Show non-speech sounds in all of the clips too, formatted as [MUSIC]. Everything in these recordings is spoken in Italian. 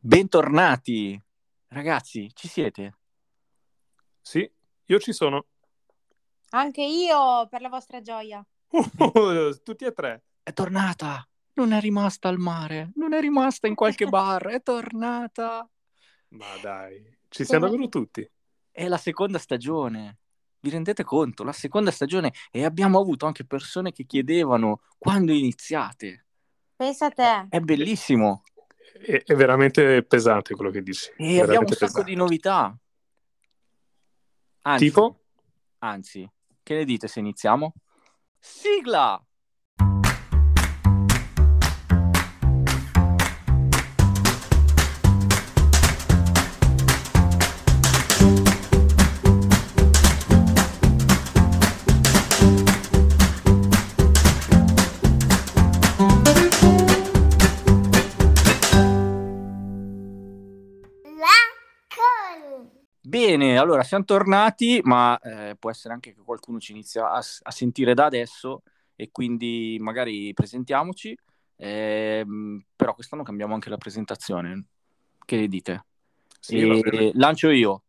Bentornati, ragazzi, ci siete? Sì, io ci sono. Anche io per la vostra gioia. Tutti e tre. È tornata, non è rimasta al mare, non è rimasta in qualche [LAUGHS] bar, è tornata. Ma dai, ci siamo davvero tutti. È la seconda stagione. Vi rendete conto? La seconda stagione e abbiamo avuto anche persone che chiedevano quando iniziate. Pensa a te. È bellissimo. È, è veramente pesante quello che dici. E abbiamo un sacco pesante. di novità. Anzi, Tipo? Anzi, che ne dite se iniziamo? Sigla! Bene, allora siamo tornati, ma eh, può essere anche che qualcuno ci inizia a, a sentire da adesso e quindi magari presentiamoci, ehm, però quest'anno cambiamo anche la presentazione. Che ne dite? Sì, E lancio io.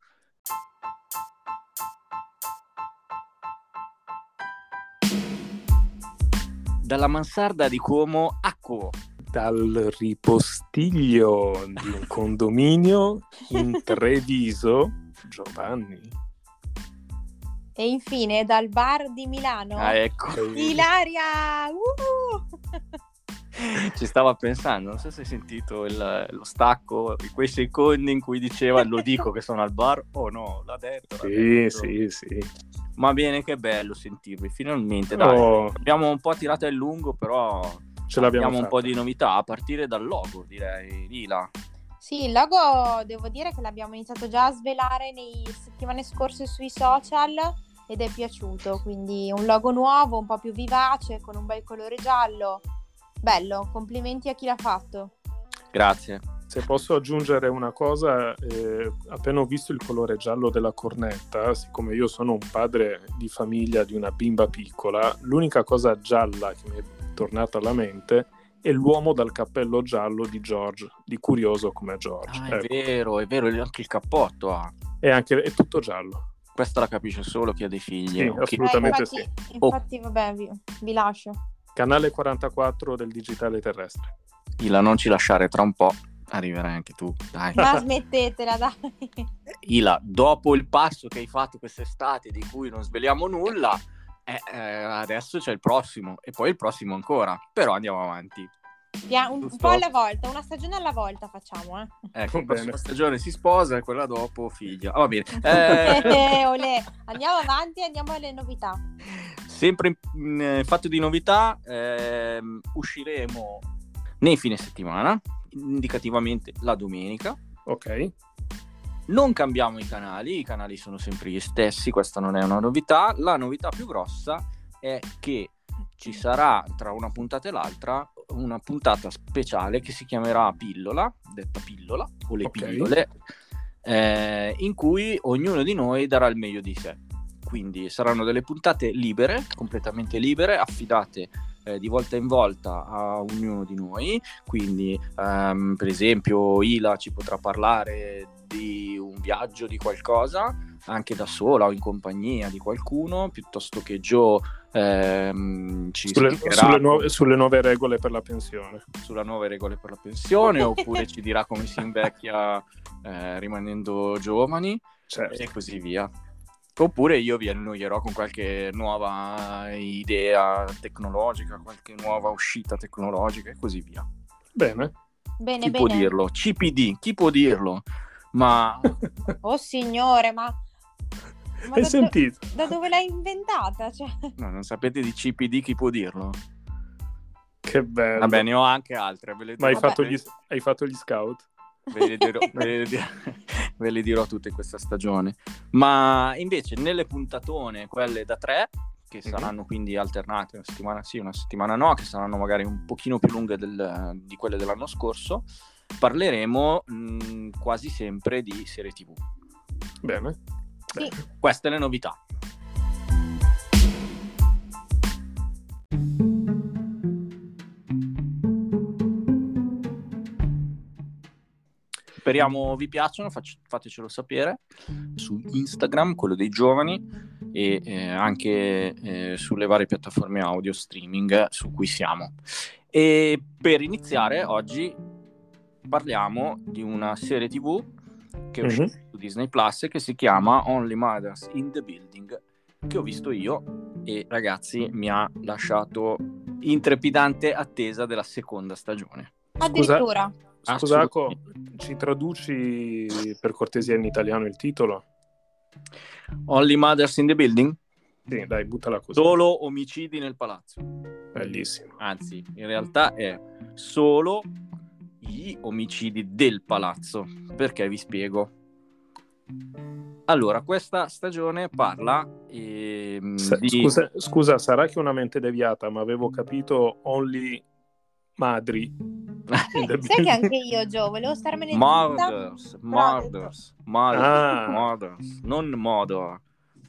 Dalla mansarda di Como a Co. Dal ripostiglio di un condominio [LAUGHS] in Treviso, Giovanni. E infine dal bar di Milano. Ah, ecco, [LAUGHS] Ilaria! Uh! ci stava pensando, non so se hai sentito il- lo stacco di quei secondi in cui diceva lo dico che sono al bar o no, l'ha detto. l'ha Sì, detto. sì, sì. Ma bene, che bello sentirvi, finalmente, dai. Oh, Abbiamo un po' tirato a lungo, però ce l'abbiamo abbiamo un fatta. po' di novità, a partire dal logo, direi. Lila. Sì, il logo devo dire che l'abbiamo iniziato già a svelare nei settimane scorse sui social ed è piaciuto, quindi un logo nuovo, un po' più vivace, con un bel colore giallo. Bello, complimenti a chi l'ha fatto. Grazie. Se posso aggiungere una cosa, eh, appena ho visto il colore giallo della cornetta, siccome io sono un padre di famiglia di una bimba piccola, l'unica cosa gialla che mi è tornata alla mente è l'uomo dal cappello giallo di George, di curioso come George. Ah, è Ecco. vero, è vero, anche il cappotto ha. E anche è tutto giallo. Questa la capisce solo chi ha dei figli. Sì, ok? assolutamente. Eh, infatti, Oh. infatti vabbè, vi, vi lascio. Canale 44 del digitale terrestre. Ila, non ci lasciare tra un po'. Arriverai anche tu, dai. Ma smettetela, dai. Ila, dopo il passo che hai fatto quest'estate di cui non sveliamo nulla, eh, eh, adesso c'è il prossimo e poi il prossimo ancora. Però andiamo avanti. Pia- un, un po' alla volta, una stagione alla volta facciamo, eh. [LAUGHS] Ecco, Va la stagione si sposa e quella dopo figlia. Ah, va bene. [LAUGHS] Eh, Eh, [LAUGHS] olè. Andiamo avanti, andiamo alle novità. sempre in, in fatto di novità, ehm, usciremo nei fine settimana, indicativamente la domenica. Ok. Non cambiamo i canali, i canali sono sempre gli stessi, questa non è una novità. La novità più grossa è che ci sarà tra una puntata e l'altra una puntata speciale che si chiamerà Pillola, detta Pillola o le Ok. pillole, eh, in cui ognuno di noi darà il meglio di sé. Quindi saranno delle puntate libere, completamente libere, affidate eh, di volta in volta a ognuno di noi. Quindi, ehm, per esempio, Ila ci potrà parlare di un viaggio, di qualcosa, anche da sola o in compagnia di qualcuno, piuttosto che Joe ehm, ci Sulle, sulle nuove, sulle nuove regole per la pensione. sulla nuove regole per la pensione, oppure ci dirà come si invecchia [LAUGHS] eh, rimanendo giovani Certo. e così via. Oppure io vi annoierò con qualche nuova idea tecnologica, qualche nuova uscita tecnologica e così via. Bene. Bene, chi può bene. dirlo? CPD, chi può dirlo? Ma [LAUGHS] Oh signore, ma... ma Hai da, sentito? da dove l'hai inventata? Cioè, no, non sapete di CPD chi può dirlo? Che bello. Vabbè, ne ho anche altre. Ve le Ma hai fatto, gli, hai fatto gli scout? Ve le dirò, ve le dirò- [LAUGHS] ve le dirò tutte questa stagione. Ma invece nelle puntatone, quelle da tre, che Mhm. saranno quindi alternate una settimana sì, una settimana no, che saranno magari un pochino più lunghe del- di quelle dell'anno scorso, parleremo mh, quasi sempre di serie tv. Bene. sì, Queste le novità. Speriamo vi piacciono, fac- fatecelo sapere su Instagram, quello dei giovani, e eh, anche eh, sulle varie piattaforme audio streaming su cui siamo. E per iniziare, oggi parliamo di una serie TV che è uscita Mhm. su Disney Plus che si chiama Only Mothers in the Building, che ho visto io e ragazzi mi ha lasciato in trepidante attesa della seconda stagione. Addirittura. Scusa, Aco, Assolutamente. ci traduci per cortesia in italiano il titolo? Only Mothers in the Building? Sì, dai, buttala così. Solo omicidi nel palazzo. Bellissimo. Anzi, in realtà è solo gli omicidi del palazzo. Perché vi spiego. Allora, questa stagione parla ehm, Sa- di... scusa, scusa, sarà che una mente deviata, ma avevo capito Only Madri. In Sai che anche io, Gio, volevo starmene zitta. Murders, murders, murders, Ah. murders, non murder,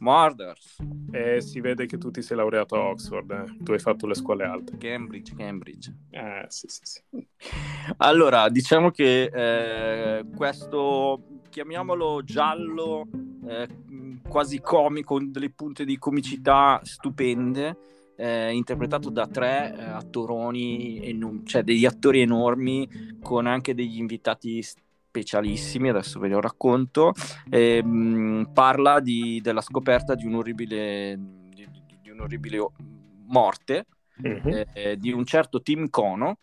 murders. Eh, si vede che tu ti sei laureato a Oxford, eh. tu hai fatto le scuole alte. Cambridge, Cambridge. Eh, sì, sì, sì. Allora, diciamo che eh, questo, chiamiamolo giallo, eh, quasi comico, con delle punte di comicità stupende, eh, interpretato da tre eh, attoroni, enu- cioè degli attori enormi, con anche degli invitati specialissimi, adesso ve lo racconto, Ehm, parla di- della scoperta di un'orribile, di, di- un'orribile morte Mhm. eh, di un certo Tim Cono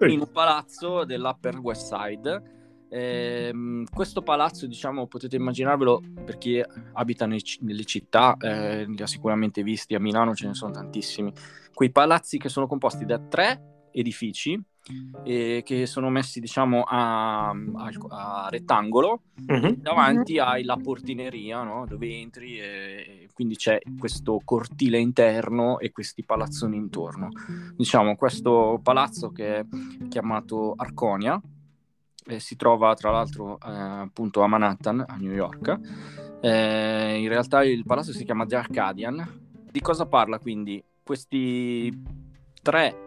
in un palazzo dell'Upper West Side. Ehm, questo palazzo, diciamo, potete immaginarvelo per chi abita nei nelle città, eh, li ha sicuramente visti a Milano, ce ne sono tantissimi. Quei palazzi che sono composti da tre edifici eh, che sono messi, diciamo, a, a- a rettangolo. Mhm. Davanti hai la portineria, no? Dove entri e e quindi c'è questo cortile interno e questi palazzoni intorno diciamo, questo palazzo che è chiamato Arconia, eh, si trova tra l'altro eh, appunto a Manhattan, a New York. Eh, in realtà il palazzo si chiama The Arcadian. Di cosa parla quindi? Questi tre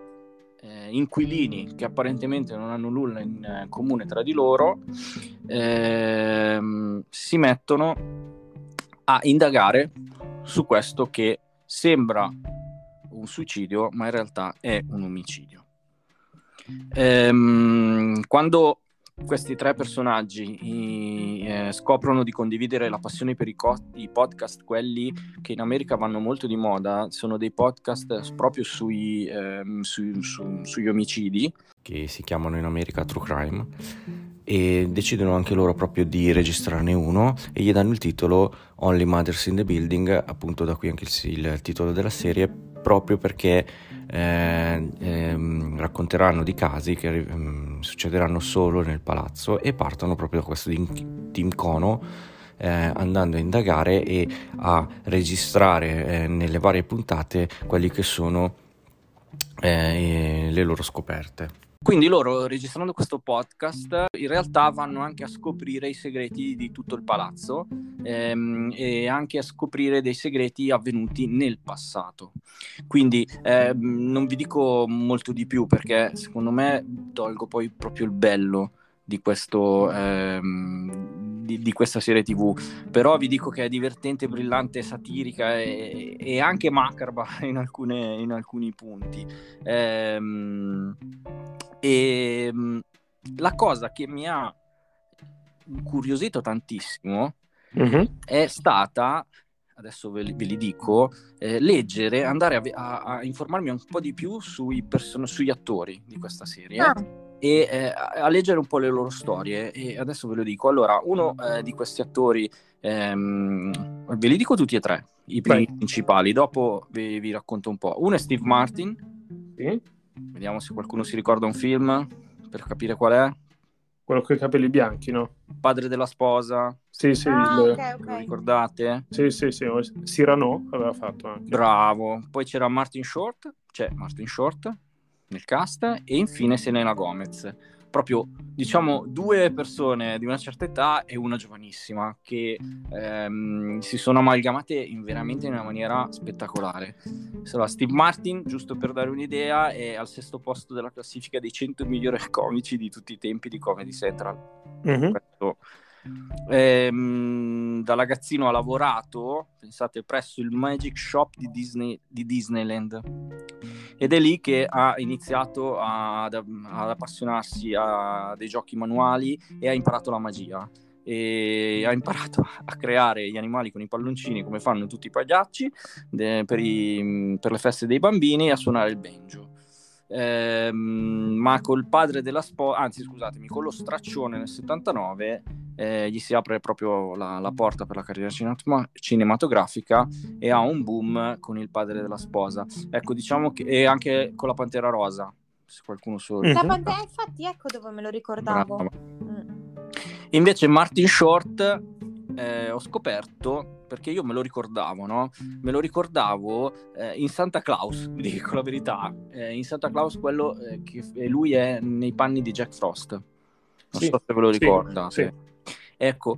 eh, inquilini che apparentemente non hanno nulla in eh, comune tra di loro ehm, si mettono a indagare su questo che sembra un suicidio, ma in realtà è un omicidio. Ehm, quando questi tre personaggi eh, scoprono di condividere la passione per i, co- i podcast, quelli che in America vanno molto di moda, sono dei podcast proprio sui, ehm, sui- su- sugli omicidi, che si chiamano in America True Crime, e decidono anche loro proprio di registrarne uno e gli danno il titolo Only Mothers in the Building, appunto da qui anche il, il titolo della serie, proprio perché eh, ehm, racconteranno di casi che ehm, succederanno solo nel palazzo e partono proprio da questo team Kono eh, andando a indagare e a registrare eh, nelle varie puntate quelli che sono eh, le loro scoperte. Quindi loro registrando questo podcast in realtà vanno anche a scoprire i segreti di tutto il palazzo ehm, e anche a scoprire dei segreti avvenuti nel passato. Quindi ehm, non vi dico molto di più perché secondo me tolgo poi proprio il bello di, questo, ehm, di, di questa serie tv però vi dico che è divertente, brillante, satirica e, e anche macabra [LAUGHS] in, alcune, in alcuni punti. Ehm, e mh, la cosa che mi ha incuriosito tantissimo Mhm. è stata, adesso ve li, ve li dico, eh, leggere, andare a, a- a informarmi un po' di più sui, person- sugli attori di questa serie. Ah, e eh, a leggere un po' le loro storie e adesso ve lo dico. Allora, uno eh, di questi attori, ehm, ve li dico tutti e tre, i primi Vai. principali, dopo vi, vi racconto un po'. Uno è Steve Martin, Sì? vediamo se qualcuno si ricorda un film per capire qual è. Quello con i capelli bianchi, no? Padre della sposa, Sì, sì, ah, il- ok, lo ok. ricordate? sì, sì, sì. Cyrano aveva fatto anche. Bravo. Poi c'era Martin Short, c'è Martin Short nel cast e infine Selena Gomez. Proprio, diciamo, due persone di una certa età e una giovanissima che ehm, si sono amalgamate in veramente in una maniera spettacolare. Allora, Steve Martin, giusto per dare un'idea, è al sesto posto della classifica dei 100 migliori comici di tutti i tempi di Comedy Central. Mhm. Questo, ehm, da ragazzino ha lavorato, pensate, presso il Magic Shop di, Disney, di Disneyland ed è lì che ha iniziato ad, ad appassionarsi a dei giochi manuali e ha imparato la magia e ha imparato a creare gli animali con i palloncini come fanno tutti i pagliacci de- per, i- per le feste dei bambini e a suonare il banjo. Ehm, ma col padre della sposa, anzi scusatemi, con lo straccione nel 79 eh, gli si apre proprio la, la porta per la carriera cinema- cinematografica e ha un boom con il padre della sposa. Ecco, diciamo che e anche con la Pantera Rosa, se qualcuno se lo Mhm. La Pantera, infatti, ecco dove me lo ricordavo. Mm. Invece Martin Short eh, ho scoperto, perché io me lo ricordavo, no? Me lo ricordavo eh, in Santa Claus, [LAUGHS] vi dico la verità, eh, in Santa Claus quello eh, che e lui è nei panni di Jack Frost. Non Sì, so se ve lo ricorda. sì. sì. Ecco,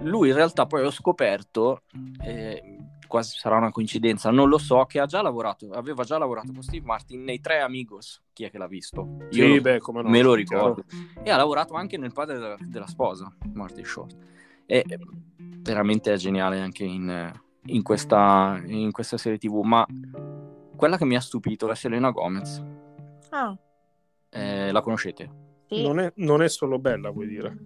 lui in realtà poi ho scoperto, eh, quasi sarà una coincidenza, non lo so, che ha già lavorato, aveva già lavorato con Steve Martin nei Tre Amigos. Chi è che l'ha visto? Io Sì, lo- beh, come no, me lo chiaro. ricordo. E ha lavorato anche nel padre della, della sposa, Martin Short. E eh, veramente è geniale anche in, in questa, in questa serie TV. Ma quella che mi ha stupito è Selena Gomez. Ah, Eh, la conoscete? sì. Non è, non è solo bella, vuoi dire?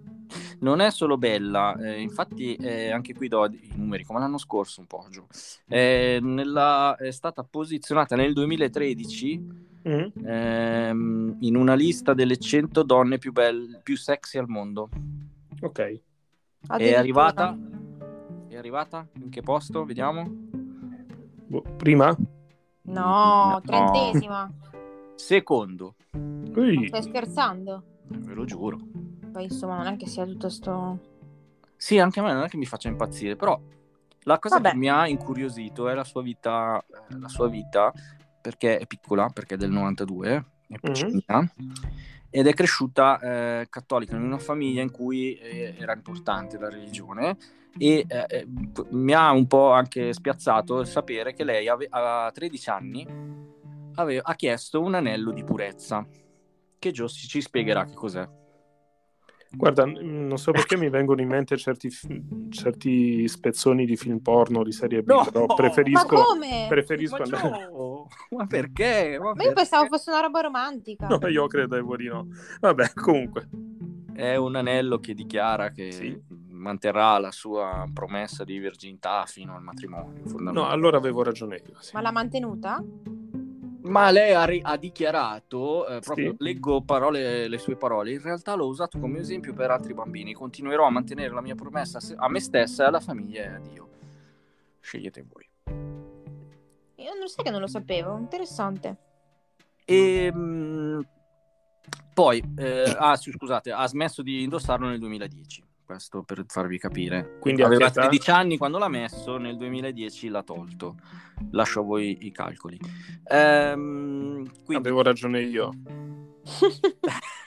Non è solo bella, eh, infatti eh, anche qui do i numeri come l'anno scorso un po' giù. Eh, nella- è stata posizionata nel 2013 Mhm. ehm, in una lista delle 100 donne più belle, più sexy al mondo. Ok. È arrivata? È arrivata? In che posto? Vediamo. Boh, prima? No, trentesima. Secondo. Ui, Stai scherzando? Ve lo giuro. Poi insomma, non è che sia tutto sto... Sì, anche a me non è che mi faccia impazzire, però la cosa Vabbè. che mi ha incuriosito è la sua vita, eh, la sua vita perché è piccola, perché è del 92, è piccolina, ed è cresciuta eh, cattolica in una famiglia in cui eh, era importante la religione e eh, eh, mi ha un po' anche spiazzato sapere che lei ave- a 13 anni ave- ha chiesto un anello di purezza, che Gio ci spiegherà che cos'è. Guarda, non so perché mi vengono in mente certi, certi spezzoni di film porno di serie B, No! però Ma preferisco, come? preferisco Ma, andare... [LAUGHS] Ma perché? Ma Ma io pensavo fosse una roba romantica. No, io credevo di no. Vabbè, comunque. È un anello che dichiara che Sì. manterrà la sua promessa di virginità fino al matrimonio. No, allora avevo ragione io. sì. Ma l'ha mantenuta? Ma lei ha, ri- ha dichiarato, eh, proprio Sì. leggo parole, le sue parole, in realtà l'ho usato come esempio per altri bambini, continuerò a mantenere la mia promessa a me stessa, alla famiglia e a Dio. Scegliete voi. Non sai che non lo sapevo, interessante. E mh, poi, eh, ah, sì, scusate, ha smesso di indossarlo nel 2010. Questo per farvi capire. Quindi aveva che età? 13 anni quando l'ha messo, nel 2010 l'ha tolto. Lascio a voi i calcoli. Ehm, quindi, Avevo ragione io. [LAUGHS]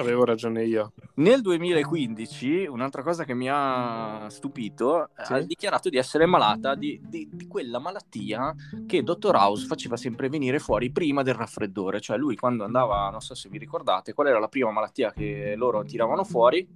Avevo ragione io. nel 2015, un'altra cosa che mi ha stupito, Sì. ha dichiarato di essere malata di, di- di quella malattia che Dottor House faceva sempre venire fuori prima del raffreddore. Cioè lui quando andava, non so se vi ricordate, qual era la prima malattia che loro tiravano fuori?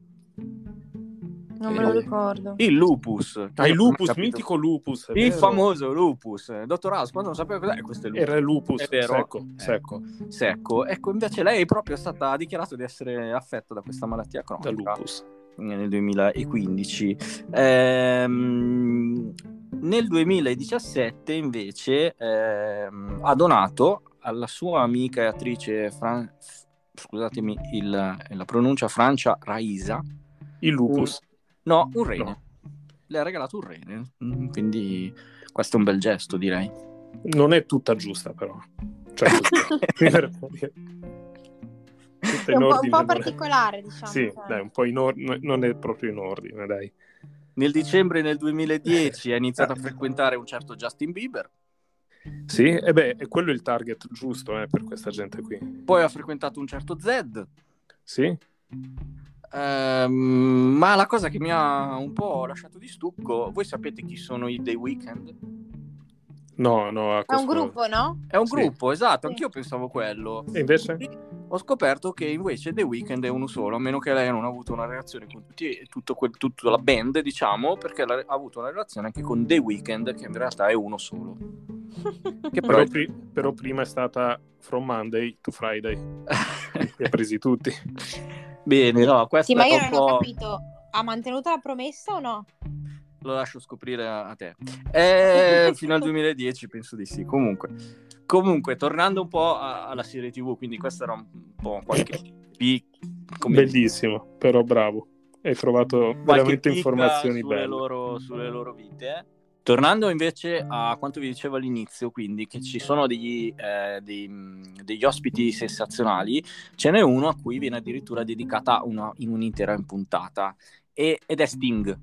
Non me lo Eh, ricordo. Il lupus. Ah, il lupus, mitico lupus. Il vero. famoso lupus. Dottor House, quando non sapeva cos'è, questo è il lupus. Era il lupus, È vero? secco, Ecco. secco, Secco. Ecco, invece lei è proprio stata ha dichiarato di essere affetta da questa malattia da cronica lupus. nel 2015. Ehm, nel 2017 invece ehm, ha donato alla sua amica e attrice Fran- scusatemi il- la pronuncia Francia Raisa Il lupus. No un rene No. le ha regalato un rene Mm, quindi questo è un bel gesto direi Non è tutta giusta, però. Cioè, [LAUGHS] È un po', un ordine, po' dai. particolare, diciamo. Sì, cioè. dai, un po' in ordine, non è proprio in ordine, dai. nel dicembre del 2010 ha iniziato a frequentare un certo Justin Bieber Sì, e beh, è quello il target giusto eh, per questa gente qui. poi ha frequentato un certo Zed Sì? Ehm, ma la cosa che mi ha un po' lasciato di stucco, voi sapete chi sono i The Weeknd? No, no. a È un gruppo, no? È un Sì. gruppo, esatto, Sì. anch'io pensavo quello. E invece? Ho scoperto che invece The Weeknd è uno solo, a meno che lei non ha avuto una relazione con tutti, tutto quel, tutta la band, diciamo, perché ha avuto una relazione anche con The Weeknd, che in realtà è uno solo. [LAUGHS] Che però, però, pri- però prima è stata From Monday to Friday. [LAUGHS] Li ha presi tutti. [LAUGHS] Bene, no, questo sì, ma io non po'... ho capito, ha mantenuto la promessa o no? Lo lascio scoprire a te. Eh, fino al [LAUGHS] 2010 penso di sì. Comunque, comunque tornando un po' a- alla serie TV, quindi questo era un po' qualche pic... Bellissimo, dico. però bravo. Hai trovato veramente informazioni sulle belle. Loro, sulle loro vite. Tornando invece a quanto vi dicevo all'inizio, quindi che ci sono degli, eh, dei, degli ospiti sensazionali, ce n'è uno a cui viene addirittura dedicata una, in un'intera puntata e, ed è Sting.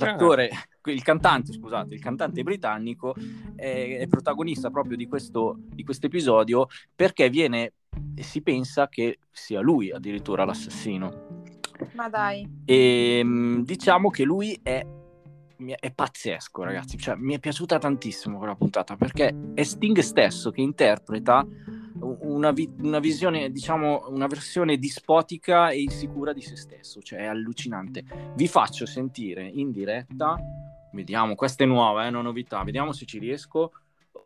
L'attore, ah. [LAUGHS] il cantante, scusate, il cantante britannico è, è protagonista proprio di questo di episodio perché viene, si pensa che sia lui addirittura l'assassino. Ma dai. E diciamo che lui è è pazzesco, ragazzi. Cioè, mi è piaciuta tantissimo quella puntata perché è Sting stesso che interpreta una, vi- una, visione, diciamo, una versione dispotica e insicura di se stesso. Cioè, è allucinante. Vi faccio sentire in diretta. Vediamo, questa è nuova, è eh, una novità. Vediamo se ci riesco.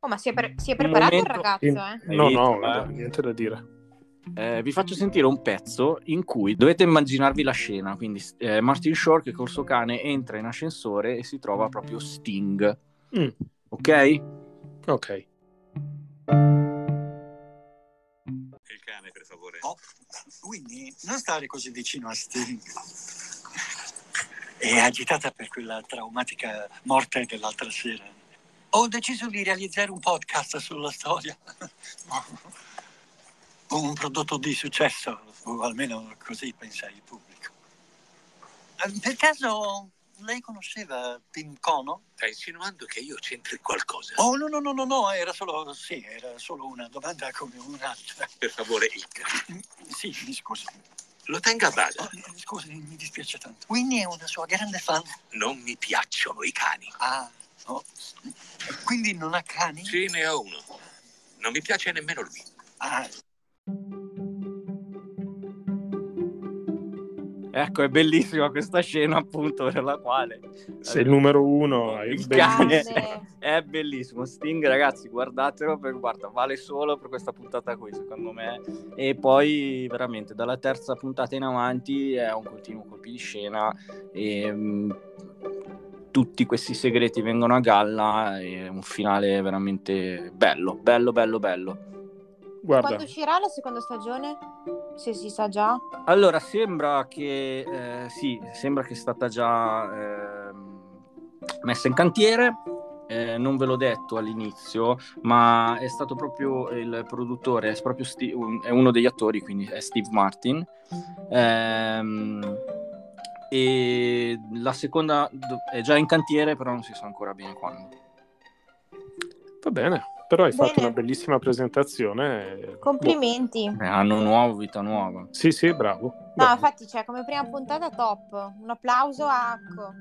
Oh, ma si è, pre- si è preparato momento... il ragazzo, eh? No, no, eh? niente da dire. Eh, vi faccio sentire un pezzo in cui dovete immaginarvi la scena. Quindi eh, Martin Short che col suo cane entra in ascensore e si trova proprio Sting. Mm. Ok? Ok. Il cane, per favore. Oh, Winnie, non stare così vicino a Sting. È agitata per quella traumatica morte dell'altra sera. Ho deciso di realizzare un podcast sulla storia [LAUGHS] un prodotto di successo, o almeno così pensa il pubblico. Eh, per caso lei conosceva Tim Cono? Sta insinuando che io c'entri qualcosa? Oh, no, no, no, no, no, era solo, sì, era solo una domanda come un'altra. Per favore, il cane. Sì, mi scusi. Lo tenga a bada. Oh, scusi, mi dispiace tanto. Winnie è una sua grande fan. Non mi piacciono i cani. Ah, no. Quindi non ha cani? Sì, ne ho uno. Non mi piace nemmeno lui. Ah, Ecco, è bellissima questa scena appunto per la quale... Sei il numero uno, il cane è bellissimo. Sting, ragazzi, guardatelo, perché guarda, vale solo per questa puntata qui, secondo me. E poi veramente dalla terza puntata in avanti è un continuo colpi di scena e mh, mm, tutti questi segreti vengono a galla e un finale veramente bello, bello, bello, bello. Guarda. Quando uscirà la seconda stagione? Se si sa già? Allora, sembra che eh, sì, sembra che è stata già eh, messa in cantiere. Eh, non ve l'ho detto all'inizio, ma è stato proprio il produttore, è, proprio Steve, è uno degli attori, quindi è Steve Martin. Ehm, e la seconda è già in cantiere, però non si sa ancora bene quando. Va bene. Però hai Bene. fatto una bellissima presentazione. Complimenti. Eh, anno nuovo, vita nuova. Sì, sì, bravo. No, bravo. infatti, cioè, come prima puntata top. Un applauso a Acco.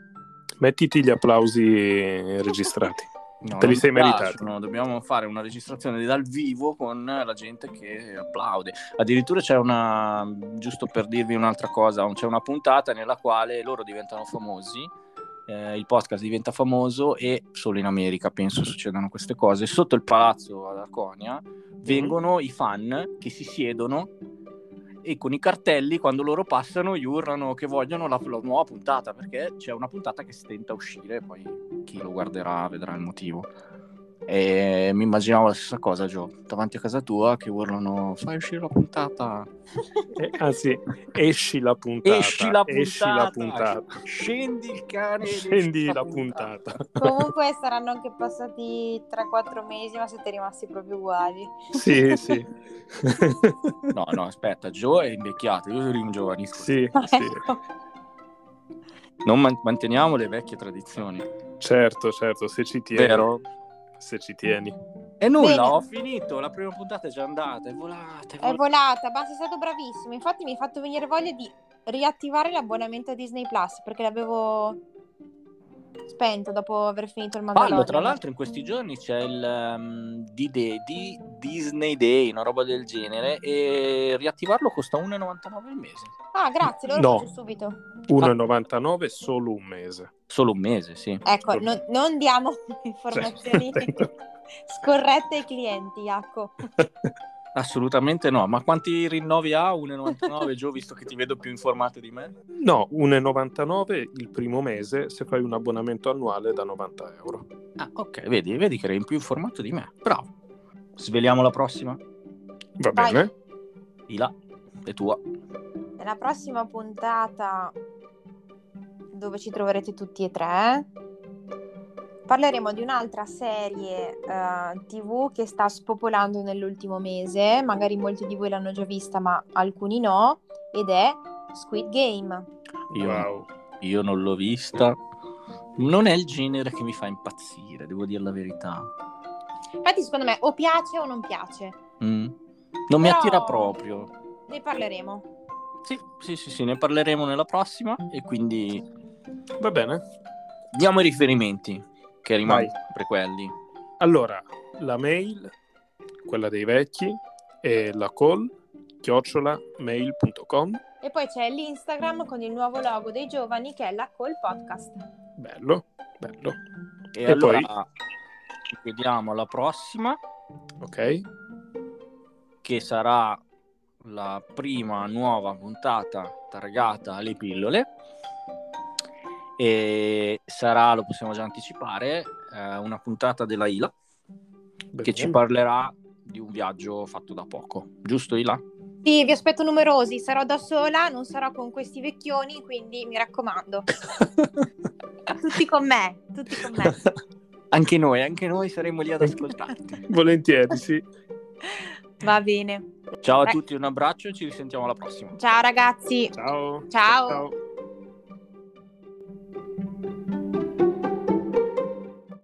Mettiti gli applausi registrati. [LAUGHS] No, Te li sei meritati. Dobbiamo fare una registrazione dal vivo con la gente che applaude. Addirittura c'è una, giusto per dirvi un'altra cosa, c'è una puntata nella quale loro diventano famosi eh, il podcast diventa famoso e solo in America penso succedano queste cose. Sotto il palazzo ad Arconia vengono i fan che si siedono e con i cartelli quando loro passano gli urlano che vogliono la, la nuova puntata perché c'è una puntata che stenta a uscire poi chi lo guarderà vedrà il motivo. E mi immaginavo la stessa cosa, Gio, davanti a casa tua che urlano fai uscire la puntata. [LAUGHS] Eh, anzi, esci la puntata. Esci la puntata. Esci la puntata. Scendi il cane. Scendi la puntata. puntata. Comunque saranno anche passati 3-4 mesi, ma siete rimasti proprio uguali. Sì, sì. no, no, aspetta, Gio è invecchiato, io sono un giovanissimo. Sì, sì. Ecco. Non man- manteniamo le vecchie tradizioni. Certo, certo, se ci tieni. Vero? Se ci tieni. E nulla, Bene. ho finito, la prima puntata è già andata, è volata. È volata, è volata ma sei stato bravissimo. Infatti mi hai fatto venire voglia di riattivare l'abbonamento a Disney Plus perché l'avevo spento dopo aver finito il Mandalorian. Pallo, tra l'altro in questi giorni c'è il um, D-Day, di Disney Day, una roba del genere, e riattivarlo costa 1,99 al mese. Ah, grazie, lo No. faccio subito. 1,99 solo un mese. Solo un mese, sì. Ecco, no- non diamo [LAUGHS] informazioni Cioè, [LAUGHS] scorrette ai clienti, Jacco. [LAUGHS] Assolutamente no. Ma quanti rinnovi ha 1,99 Gio, visto che ti vedo più informato di me? No, 1,99 il primo mese se fai un abbonamento annuale da 90 euro. Ah, ok, vedi, vedi che eri più informato di me. Bravo. Sveliamo la prossima. Va Vai. bene? Ila, è tua. Nella prossima puntata, dove ci troverete tutti e tre, parleremo di un'altra serie eh, TV che sta spopolando nell'ultimo mese. Magari molti di voi l'hanno già vista, ma alcuni no. Ed è Squid Game. Io, Wow. io non l'ho vista. Non è il genere che mi fa impazzire, devo dire la verità. Infatti, secondo me, o piace o non piace. Mm. Non mi Però- attira proprio. Ne parleremo. Sì, sì, sì, sì, ne parleremo nella prossima e quindi Va bene. diamo i riferimenti che rimangono Vai. sempre quelli. Allora, la mail, quella dei vecchi, è la call chiocciola mail.com. E poi c'è l'Instagram con il nuovo logo dei giovani che è la Call Podcast. Bello, bello. E, E allora poi? ci vediamo alla prossima, Ok? che sarà la prima nuova puntata targata alle pillole. E sarà, lo possiamo già anticipare, eh, una puntata della Ila Bene. che ci parlerà di un viaggio fatto da poco. Giusto Ila? Sì, vi aspetto numerosi, sarò da sola, non sarò con questi vecchioni, quindi mi raccomando, [LAUGHS] tutti con me, tutti con me. [LAUGHS] Anche noi, anche noi saremo lì ad ascoltarti. [LAUGHS] Volentieri, sì. Va bene. Ciao a Beh. tutti, un abbraccio e ci risentiamo alla prossima. Ciao ragazzi. Ciao. Ciao. Ciao.